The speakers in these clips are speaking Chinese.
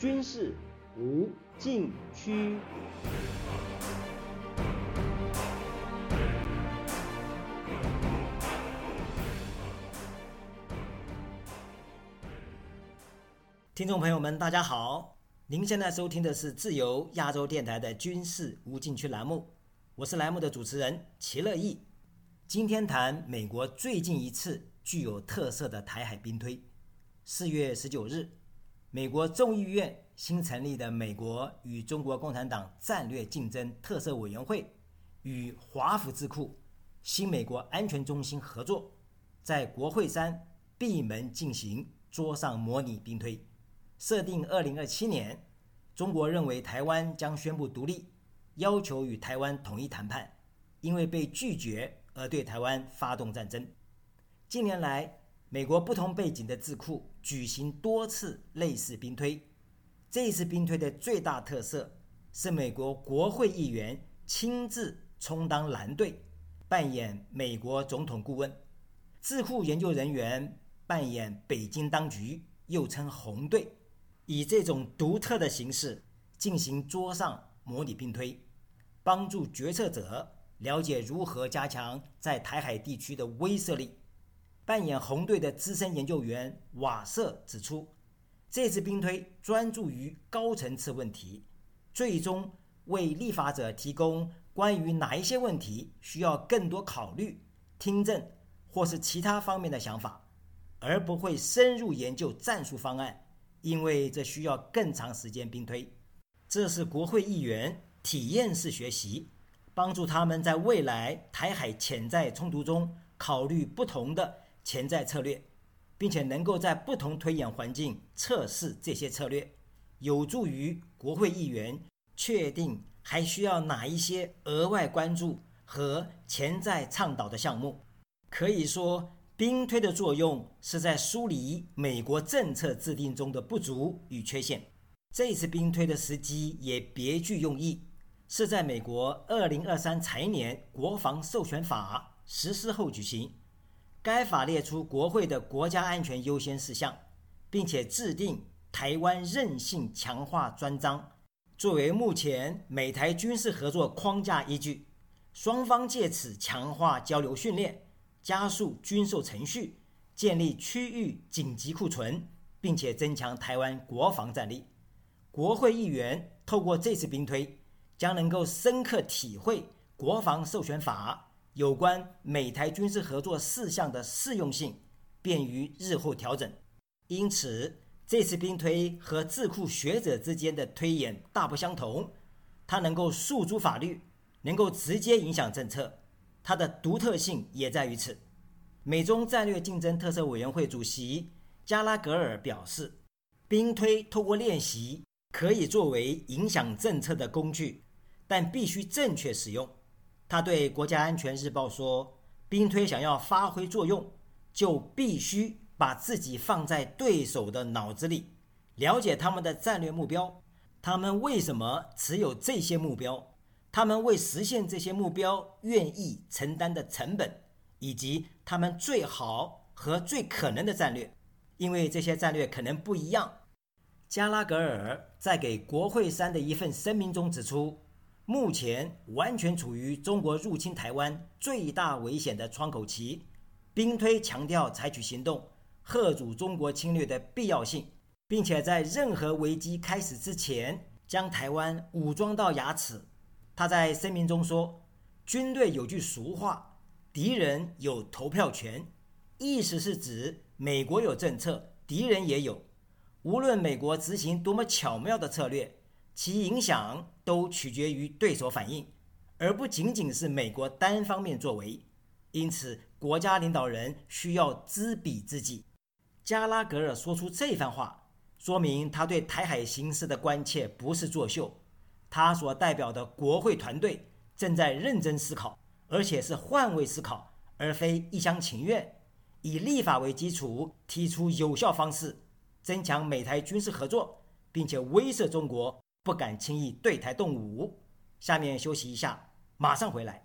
军事无禁区。听众朋友们，大家好！您现在收听的是自由亚洲电台的军事无禁区栏目，我是栏目的主持人齐乐意。今天谈美国最近一次具有特色的台海兵推。四月十九日，美国众议院新成立的美国与中国共产党战略竞争特色委员会，与华府智库新美国安全中心合作，在国会山闭门进行桌上模拟兵推。设定二零二七年，中国认为台湾将宣布独立，要求与台湾统一谈判，因为被拒绝而对台湾发动战争。近年来，美国不同背景的智库举行多次类似兵推。这次兵推的最大特色是美国国会议员亲自充当蓝队，扮演美国总统顾问；智库研究人员扮演北京当局，又称红队。以这种独特的形式进行桌上模拟并推，帮助决策者了解如何加强在台海地区的威慑力。扮演红队的资深研究员瓦瑟指出，这次兵推专注于高层次问题，最终为立法者提供关于哪一些问题需要更多考虑、听证或是其他方面的想法，而不会深入研究战术方案。因为这需要更长时间兵推，这是国会议员体验式学习，帮助他们在未来台海潜在冲突中考虑不同的潜在策略，并且能够在不同推演环境测试这些策略，有助于国会议员确定还需要哪一些额外关注和潜在倡导的项目。可以说。兵推的作用是在梳理美国政策制定中的不足与缺陷。这次兵推的时机也别具用意，是在美国2023财年国防授权法实施后举行。该法列出国会的国家安全优先事项，并且制定台湾韧性强化专章，作为目前美台军事合作框架依据。双方借此强化交流训练。加速军售程序，建立区域紧急库存，并且增强台湾国防战力。国会议员透过这次兵推，将能够深刻体会国防授权法有关美台军事合作事项的适用性，便于日后调整。因此，这次兵推和智库学者之间的推演大不相同，它能够诉诸法律，能够直接影响政策。它的独特性也在于此。美中战略竞争特色委员会主席加拉格尔表示，兵推透过练习可以作为影响政策的工具，但必须正确使用。他对《国家安全日报》说：“兵推想要发挥作用，就必须把自己放在对手的脑子里，了解他们的战略目标，他们为什么持有这些目标。”他们为实现这些目标愿意承担的成本，以及他们最好和最可能的战略，因为这些战略可能不一样。加拉格尔在给国会山的一份声明中指出，目前完全处于中国入侵台湾最大危险的窗口期，兵推强调采取行动，贺阻中国侵略的必要性，并且在任何危机开始之前，将台湾武装到牙齿。他在声明中说：“军队有句俗话，敌人有投票权，意思是指美国有政策，敌人也有。无论美国执行多么巧妙的策略，其影响都取决于对手反应，而不仅仅是美国单方面作为。因此，国家领导人需要知彼知己。”加拉格尔说出这番话，说明他对台海形势的关切不是作秀。他所代表的国会团队正在认真思考，而且是换位思考，而非一厢情愿，以立法为基础提出有效方式，增强美台军事合作，并且威慑中国不敢轻易对台动武。下面休息一下马上回来。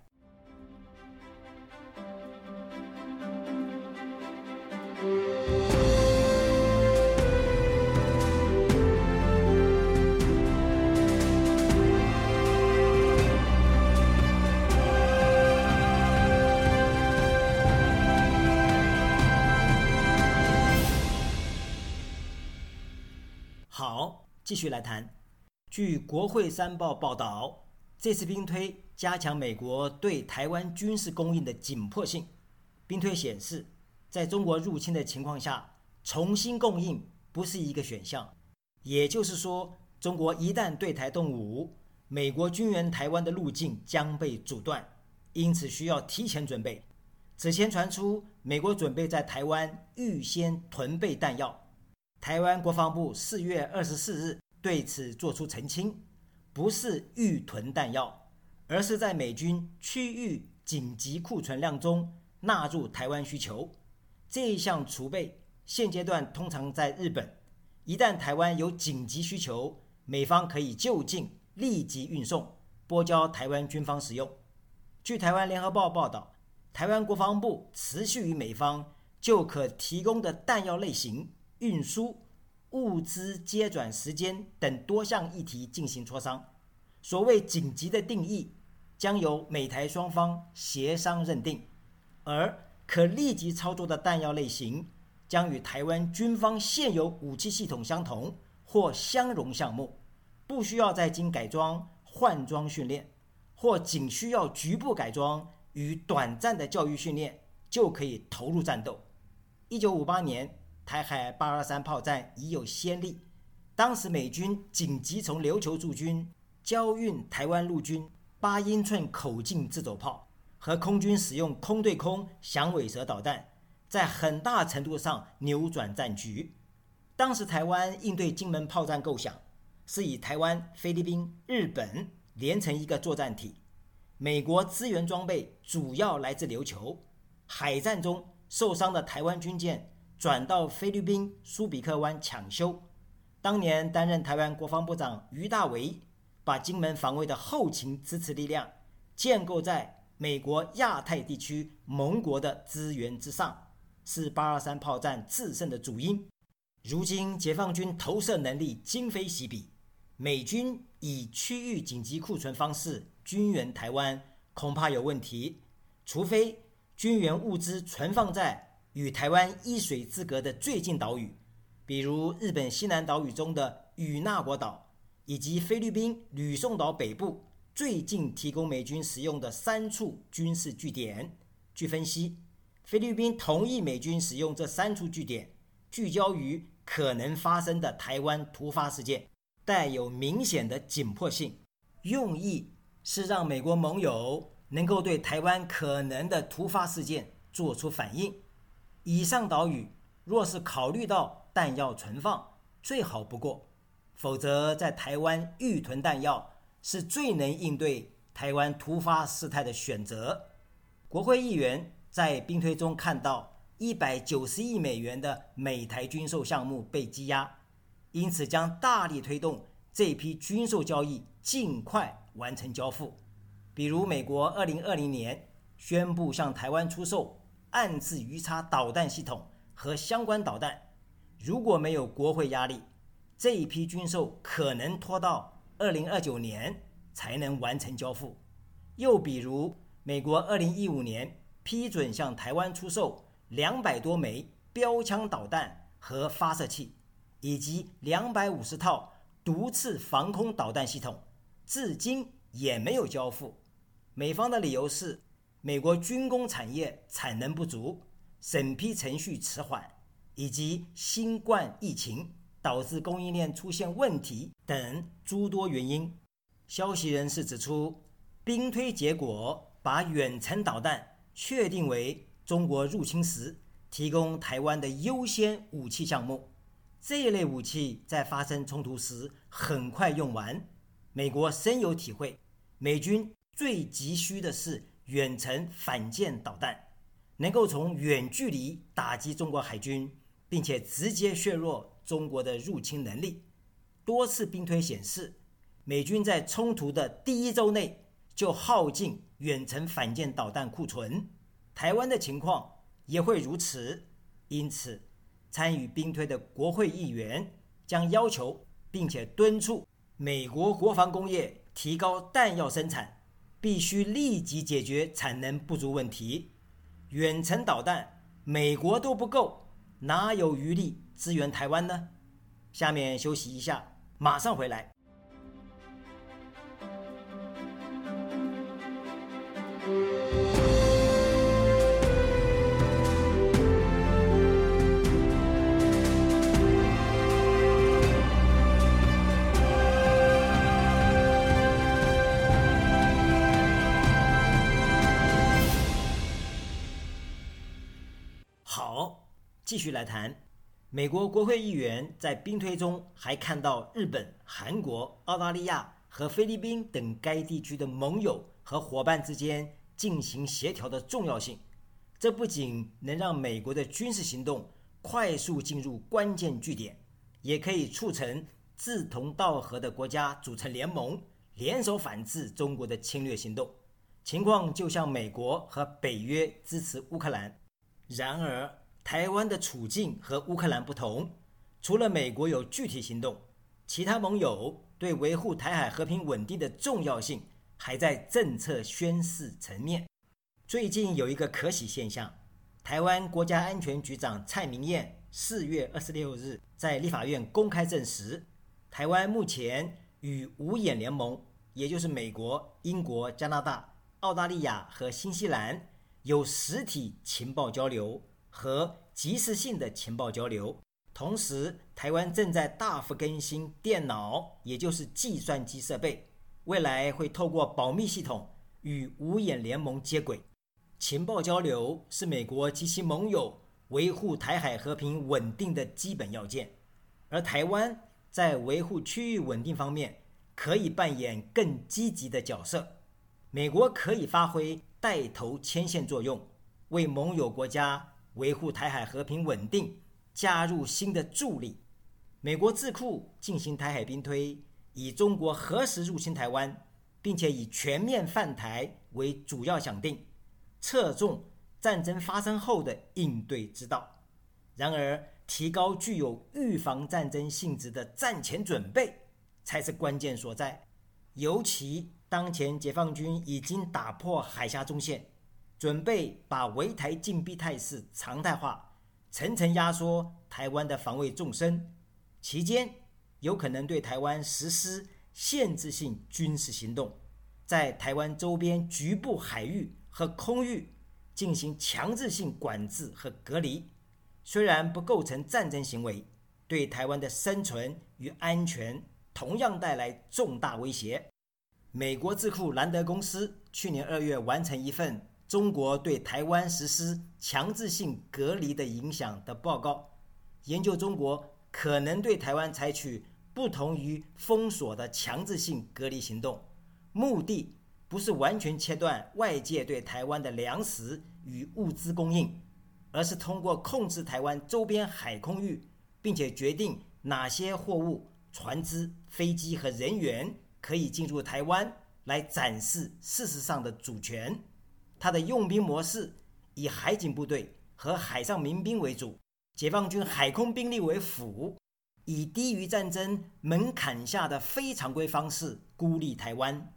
好继续来谈。据国会山报报道，这次兵推加强美国对台湾军事供应的紧迫性。兵推显示，在中国入侵的情况下，重新供应不是一个选项。也就是说，中国一旦对台动武，美国军援台湾的路径将被阻断，因此需要提前准备。此前传出，美国准备在台湾预先囤备弹药。台湾国防部四月二十四日对此作出澄清，不是预囤弹药，而是在美军区域紧急库存量中纳入台湾需求。这一项储备现阶段通常在日本，一旦台湾有紧急需求，美方可以就近立即运送，拨交台湾军方使用。据台湾联合报报道。台湾国防部持续与美方就可提供的弹药类型、运输、物资接转时间等多项议题进行磋商。所谓紧急的定义，将由美台双方协商认定；而可立即操作的弹药类型，将与台湾军方现有武器系统相同或相容项目，不需要再经改装、换装训练，或仅需要局部改装。与短暂的教育训练就可以投入战斗。一九五八年台海八二三炮战已有先例，当时美军紧急从琉球驻军交运台湾陆军八英寸口径自走炮，和空军使用空对空响尾蛇导弹，在很大程度上扭转战局。当时台湾应对金门炮战构想，是以台湾、菲律宾、日本连成一个作战体。美国资源装备主要来自琉球，海战中受伤的台湾军舰转到菲律宾苏比克湾抢修。当年担任台湾国防部长于大为，把金门防卫的后勤支持力量建构在美国亚太地区盟国的资源之上，是八二三炮战制胜的主因。如今解放军投射能力今非昔比，美军以区域紧急库存方式。军援台湾恐怕有问题，除非军援物资存放在与台湾一水之隔的最近岛屿，比如日本西南岛屿中的与那国岛，以及菲律宾吕宋岛北部最近提供美军使用的三处军事据点。据分析，菲律宾同意美军使用这三处据点，聚焦于可能发生的台湾突发事件，带有明显的紧迫性，用意。是让美国盟友能够对台湾可能的突发事件做出反应。以上岛屿若是考虑到弹药存放，最好不过；否则，在台湾预囤弹药是最能应对台湾突发事态的选择。国会议员在兵推中看到一百九十亿美元的美台军售项目被积压，因此将大力推动这批军售交易尽快。完成交付，比如美国二零二零年宣布向台湾出售暗自鱼叉导弹系统和相关导弹，如果没有国会压力，这一批军售可能拖到二零二九年才能完成交付。又比如美国二零一五年批准向台湾出售两百多枚标枪导弹和发射器，以及两百五十套毒刺防空导弹系统。至今也没有交付，美方的理由是美国军工产业产能不足、审批程序迟缓，以及新冠疫情导致供应链出现问题等诸多原因。消息人士指出，兵推结果把远程导弹确定为中国入侵时提供台湾的优先武器项目，这一类武器在发生冲突时很快用完。美国深有体会，美军最急需的是远程反舰导弹，能够从远距离打击中国海军，并且直接削弱中国的入侵能力。多次兵推显示，美军在冲突的第一周内就耗尽远程反舰导弹库存，台湾的情况也会如此。因此，参与兵推的国会议员将要求并且敦促。美国国防工业提高弹药生产，必须立即解决产能不足问题。远程导弹，美国都不够，哪有余力支援台湾呢？下面休息一下，马上回来。继续来谈。美国国会议员在兵推中还看到日本、韩国、澳大利亚和菲律宾等该地区的盟友和伙伴之间进行协调的重要性。这不仅能让美国的军事行动快速进入关键据点，也可以促成志同道合的国家组成联盟，联手反制中国的侵略行动。情况就像美国和北约支持乌克兰。然而，台湾的处境和乌克兰不同。除了美国有具体行动，其他盟友对维护台海和平稳定的重要性还在政策宣示层面。最近有一个可喜现象：台湾国家安全局长蔡明燕四月二十六日在立法院公开证实，台湾目前与五眼联盟，也就是美国、英国、加拿大、澳大利亚和新西兰。有实体情报交流和即时性的情报交流，同时台湾正在大幅更新电脑，也就是计算机设备，未来会透过保密系统与五眼联盟接轨。情报交流是美国及其盟友维护台海和平稳定的基本要件，而台湾在维护区域稳定方面可以扮演更积极的角色。美国可以发挥。带头牵线作用，为盟友国家维护台海和平稳定加入新的助力。美国智库进行台海兵推，以中国何时入侵台湾，并且以全面犯台为主要想定，侧重战争发生后的应对之道。然而，提高具有预防战争性质的战前准备才是关键所在，尤其。当前解放军已经打破海峡中线，准备把围台禁逼态势常态化，层层压缩台湾的防卫纵深。期间有可能对台湾实施限制性军事行动，在台湾周边局部海域和空域进行强制性管制和隔离。虽然不构成战争行为，对台湾的生存与安全同样带来重大威胁。美国智库兰德公司去年二月完成一份中国对台湾实施强制性隔离的影响的报告，研究中国可能对台湾采取不同于封锁的强制性隔离行动，目的不是完全切断外界对台湾的粮食与物资供应，而是通过控制台湾周边海空域，并且决定哪些货物、船只、飞机和人员。可以进入台湾来展示事实上的主权。它的用兵模式以海警部队和海上民兵为主，解放军海空兵力为辅，以低于战争门槛下的非常规方式孤立台湾。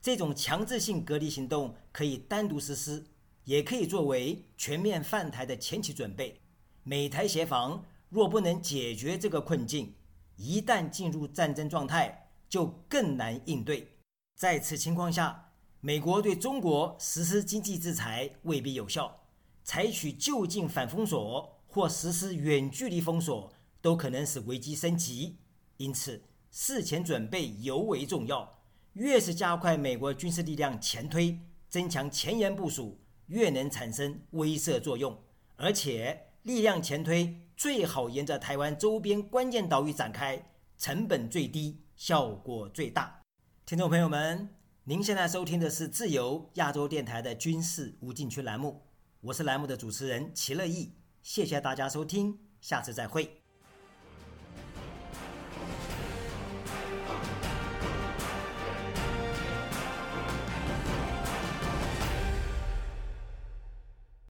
这种强制性隔离行动可以单独实施，也可以作为全面犯台的前期准备。美台协防若不能解决这个困境，一旦进入战争状态。就更难应对。在此情况下，美国对中国实施经济制裁未必有效，采取就近反封锁或实施远距离封锁都可能使危机升级。因此，事前准备尤为重要。越是加快美国军事力量前推，增强前沿部署，越能产生威慑作用。而且，力量前推最好沿着台湾周边关键岛屿展开，成本最低。效果最大，听众朋友们，您现在收听的是自由亚洲电台的军事无禁区栏目，我是栏目的主持人齐乐意，谢谢大家收听，下次再会。